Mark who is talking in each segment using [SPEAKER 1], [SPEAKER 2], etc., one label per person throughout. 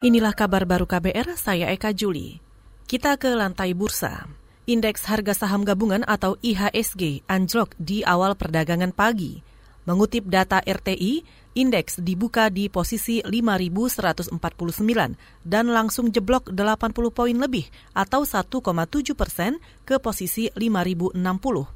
[SPEAKER 1] Inilah kabar baru KBR, saya Eka Juli. Kita ke lantai bursa. Indeks harga saham gabungan atau IHSG anjlok di awal perdagangan pagi. Mengutip data RTI, indeks dibuka di posisi 5.149 dan langsung jeblok 80 poin lebih atau 1,7 persen ke posisi 5.060.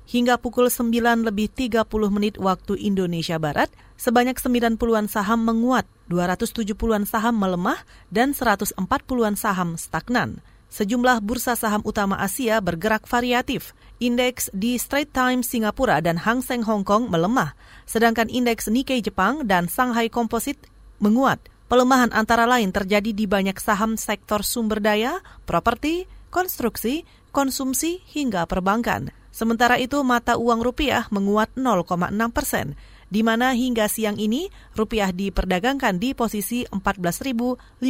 [SPEAKER 1] Hingga pukul 9 lebih 30 menit waktu Indonesia Barat, sebanyak 90-an saham menguat, 270-an saham melemah, dan 140-an saham stagnan. Sejumlah bursa saham utama Asia bergerak variatif. Indeks di Straits Times Singapura dan Hang Seng Hong Kong melemah, sedangkan indeks Nikkei Jepang dan Shanghai Composite menguat. Pelemahan antara lain terjadi di banyak saham sektor sumber daya, properti, konstruksi, konsumsi, hingga perbankan. Sementara itu mata uang rupiah menguat 0,6 persen di mana hingga siang ini rupiah diperdagangkan di posisi 14.590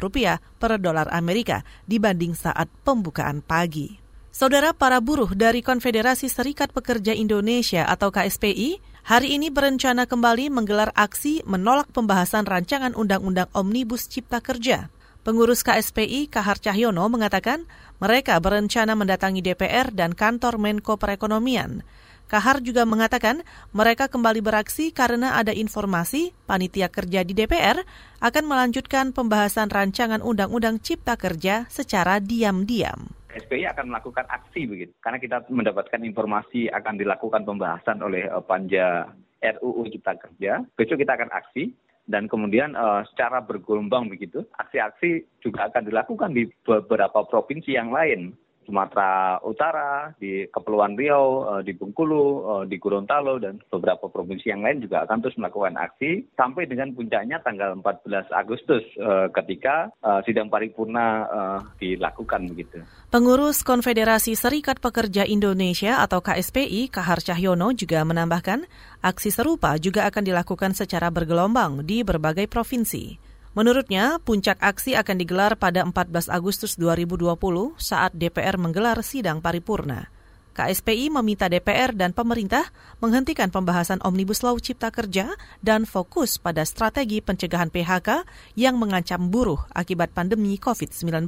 [SPEAKER 1] rupiah per dolar Amerika dibanding saat pembukaan pagi. Saudara para buruh dari Konfederasi Serikat Pekerja Indonesia atau KSPI hari ini berencana kembali menggelar aksi menolak pembahasan rancangan Undang-Undang Omnibus Cipta Kerja. Pengurus KSPI Kahar Cahyono mengatakan mereka berencana mendatangi DPR dan kantor Menko Perekonomian. Kahar juga mengatakan mereka kembali beraksi karena ada informasi panitia kerja di DPR akan melanjutkan pembahasan rancangan Undang-Undang Cipta Kerja secara diam-diam.
[SPEAKER 2] SPI akan melakukan aksi begitu karena kita mendapatkan informasi akan dilakukan pembahasan oleh uh, panja RUU Cipta Kerja. Besok kita akan aksi dan kemudian uh, secara bergelombang begitu aksi-aksi juga akan dilakukan di beberapa provinsi yang lain Sumatera Utara, di Kepulauan Riau, eh, di Bengkulu, eh, di Gorontalo, dan beberapa provinsi yang lain juga akan terus melakukan aksi sampai dengan puncaknya tanggal 14 Agustus eh, ketika sidang paripurna dilakukan begitu.
[SPEAKER 1] Pengurus Konfederasi Serikat Pekerja Indonesia atau KSPI, Kahar Cahyono juga menambahkan, aksi serupa juga akan dilakukan secara bergelombang di berbagai provinsi. Menurutnya, puncak aksi akan digelar pada 14 Agustus 2020 saat DPR menggelar sidang paripurna. KSPI meminta DPR dan pemerintah menghentikan pembahasan Omnibus Law Cipta Kerja dan fokus pada strategi pencegahan PHK yang mengancam buruh akibat pandemi COVID-19.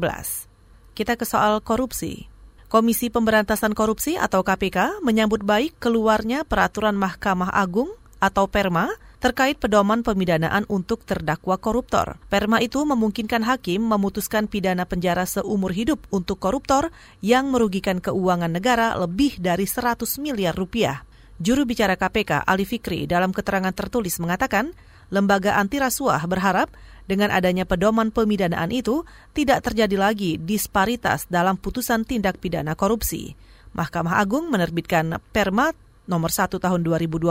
[SPEAKER 1] Kita ke soal korupsi. Komisi Pemberantasan Korupsi atau KPK menyambut baik keluarnya peraturan Mahkamah Agung atau PERMA terkait pedoman pemidanaan untuk terdakwa koruptor. Perma itu memungkinkan hakim memutuskan pidana penjara seumur hidup untuk koruptor yang merugikan keuangan negara lebih dari 100 miliar rupiah. Juru bicara KPK Ali Fikri dalam keterangan tertulis mengatakan, lembaga anti rasuah berharap dengan adanya pedoman pemidanaan itu tidak terjadi lagi disparitas dalam putusan tindak pidana korupsi. Mahkamah Agung menerbitkan perma nomor 1 tahun 2020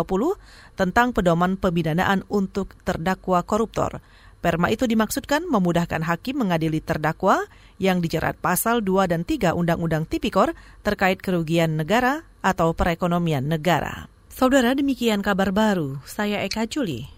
[SPEAKER 1] tentang pedoman pemidanaan untuk terdakwa koruptor. Perma itu dimaksudkan memudahkan hakim mengadili terdakwa yang dijerat pasal 2 dan 3 Undang-Undang Tipikor terkait kerugian negara atau perekonomian negara. Saudara demikian kabar baru, saya Eka Juli.